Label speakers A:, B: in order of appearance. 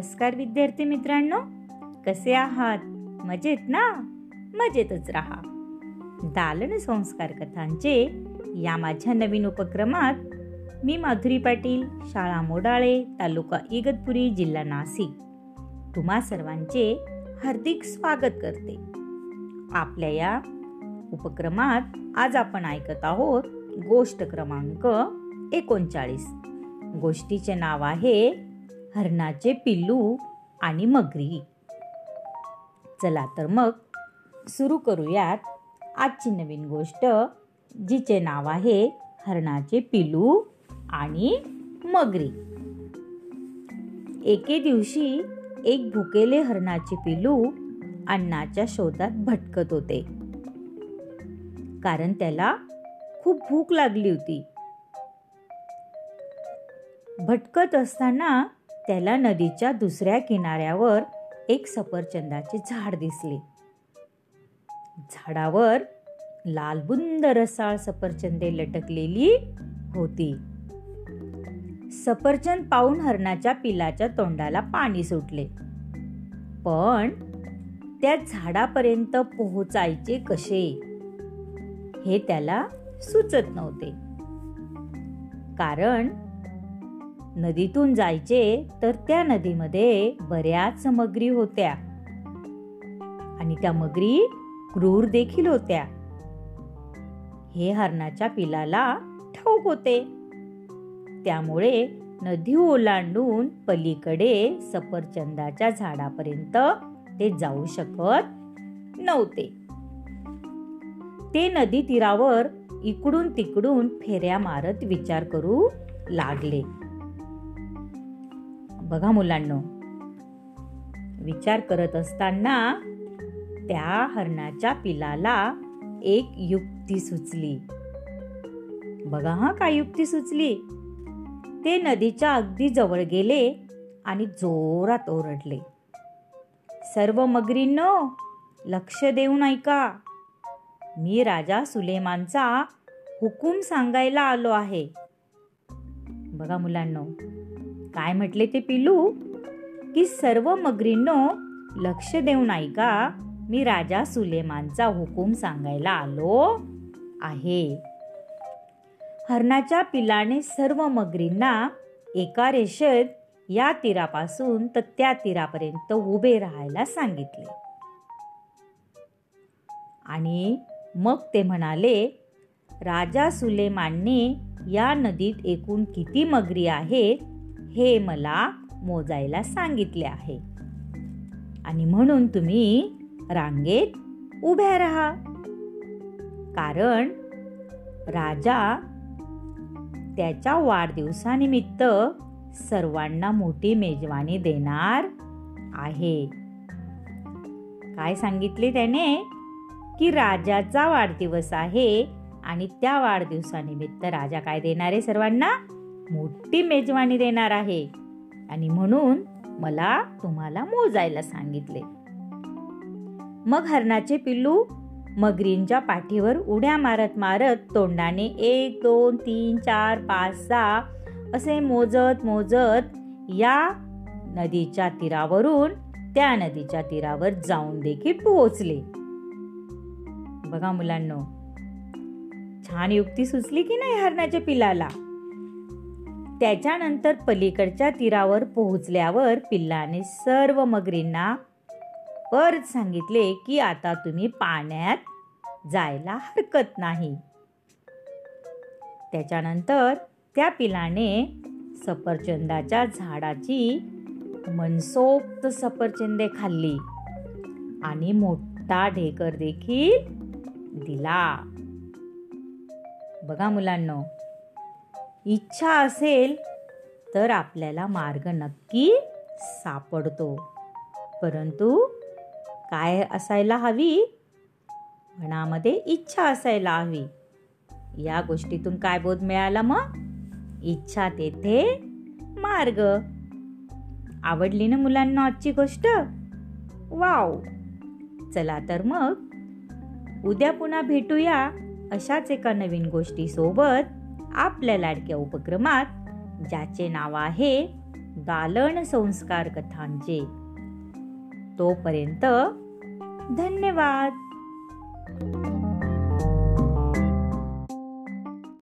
A: नमस्कार विद्यार्थी मित्रांनो. कसे आहात? मजेत ना? मजेतच राहा. दालन संस्कार कथांचे या माझ्या नवीन उपक्रमात मी माधुरी पाटील शाळा मोडाळे तालुका इगतपुरी जिल्हा नाशिक तुम्हा सर्वांचे हार्दिक स्वागत करते. आपल्या या उपक्रमात आज आपण ऐकत आहोत गोष्ट क्रमांक एकोणचाळीस. गोष्टीचे नाव आहे हरणाचे पिल्लू आणि मगरी. चला तर मग सुरू करूयात आजची नवीन गोष्ट जिचे नाव आहे हरणाचे पिल्लू आणि मगरी. एके दिवशी एक भुकेले हरणाचे पिल्लू अन्नाच्या शोधात भटकत होते. कारण त्याला खूप भूक लागली होती. भटकत असताना त्याला नदीच्या दुसऱ्या किनाऱ्यावर एक सफरचंदाचे झाड दिसले. झाडावर लालबुंद रसाळ सफरचंदे लटकलेली होती. सफरचंद पाहून हरणाच्या पिलाच्या तोंडाला पाणी सुटले. पण त्या झाडापर्यंत पोहोचायचे कसे? हे त्याला सुचत नव्हते. कारण नदीतून जायचे तर त्या नदीमध्ये बऱ्याच मगरी होत्या. आणि त्या मगरी क्रूर देखील होत्या. हे हरणाच्या पिलाला ठाऊक होते. त्यामुळे नदी ओलांडून पलीकडे सफरचंदाच्या झाडापर्यंत ते जाऊ शकत नव्हते. ते नदी तीरावर इकडून तिकडून फेऱ्या मारत विचार करू लागले. बघा मुलांना. विचार करत असताना त्या हरणाच्या पिलाला एक युक्ती सुचली. बघा हा काय युक्ती सुचली. ते नदीच्या अगदी जवळ गेले आणि जोरात ओरडले. सर्व मगरींनो लक्ष देऊन ऐका. मी राजा सुलेमानचा हुकूम सांगायला आलो आहे. बघा मुलांनो काय म्हटले ते पिलू? की सर्व मगरींनो लक्ष देऊन ऐका मी राजा सुलेमानचा हुकूम सांगायला आलो आहे. हरणाच्या पिलाने सर्व मगरींना एका रेषेत या तीरापासून तर त्या तीरापर्यंत उभे राहायला सांगितले. आणि मग ते म्हणाले राजा सुलेमानने या नदीत एकूण किती मगरी आहेत हे मला मोजायला सांगितले आहे. आणि म्हणून तुम्ही रांगेत उभ्या राहा. कारण राजा त्याच्या वाढदिवसानिमित्त सर्वांना मोठी मेजवानी देणार आहे. काय सांगितले त्याने? की राजाचा वाढदिवस आहे आणि त्या वाढदिवसानिमित्त राजा काय देणार आहे सर्वांना? मोठी मेजवानी देणार आहे. आणि म्हणून मला तुम्हाला मोजायला सांगितले. मग हरणाचे पिल्लू मगरींच्या पाठीवर उड्या मारत मारत तोंडाने एक दोन तीन चार पाच सहा असे मोजत मोजत या नदीच्या तीरावरून त्या नदीच्या तीरावर जाऊन देखील पोहोचले. बघा मुलांना छान युक्ती सुचली की नाही हरणाच्या पिलाला? त्याच्यानंतर पलीकडच्या तीरावर पोहोचल्यावर पिल्लाने सर्व मगरींना परत सांगितले की आता तुम्ही पाण्यात जायला हरकत नाही. त्याच्यानंतर त्या पिलाने सफरचंदाच्या झाडाची मनसोक्त सफरचंदे खाल्ली आणि मोठा ढेकर देखील दिला. बघा मुलांना इच्छा असेल तर आपल्याला मार्ग नक्की सापडतो. परंतु काय असायला हवी? मनामध्ये इच्छा असायला हवी. या गोष्टीतून काय बोध मिळाला मग? इच्छा तेथे मार्ग. आवडली ना मुलांना आजची गोष्ट? वाव! चला तर मग उद्या पुन्हा भेटूया अशाच एका नवीन गोष्टीसोबत. आपल्या लाडक्या उपक्रमात ज्याचे नाव आहे दालन संस्कार कथांचे. तोपर्यंत धन्यवाद.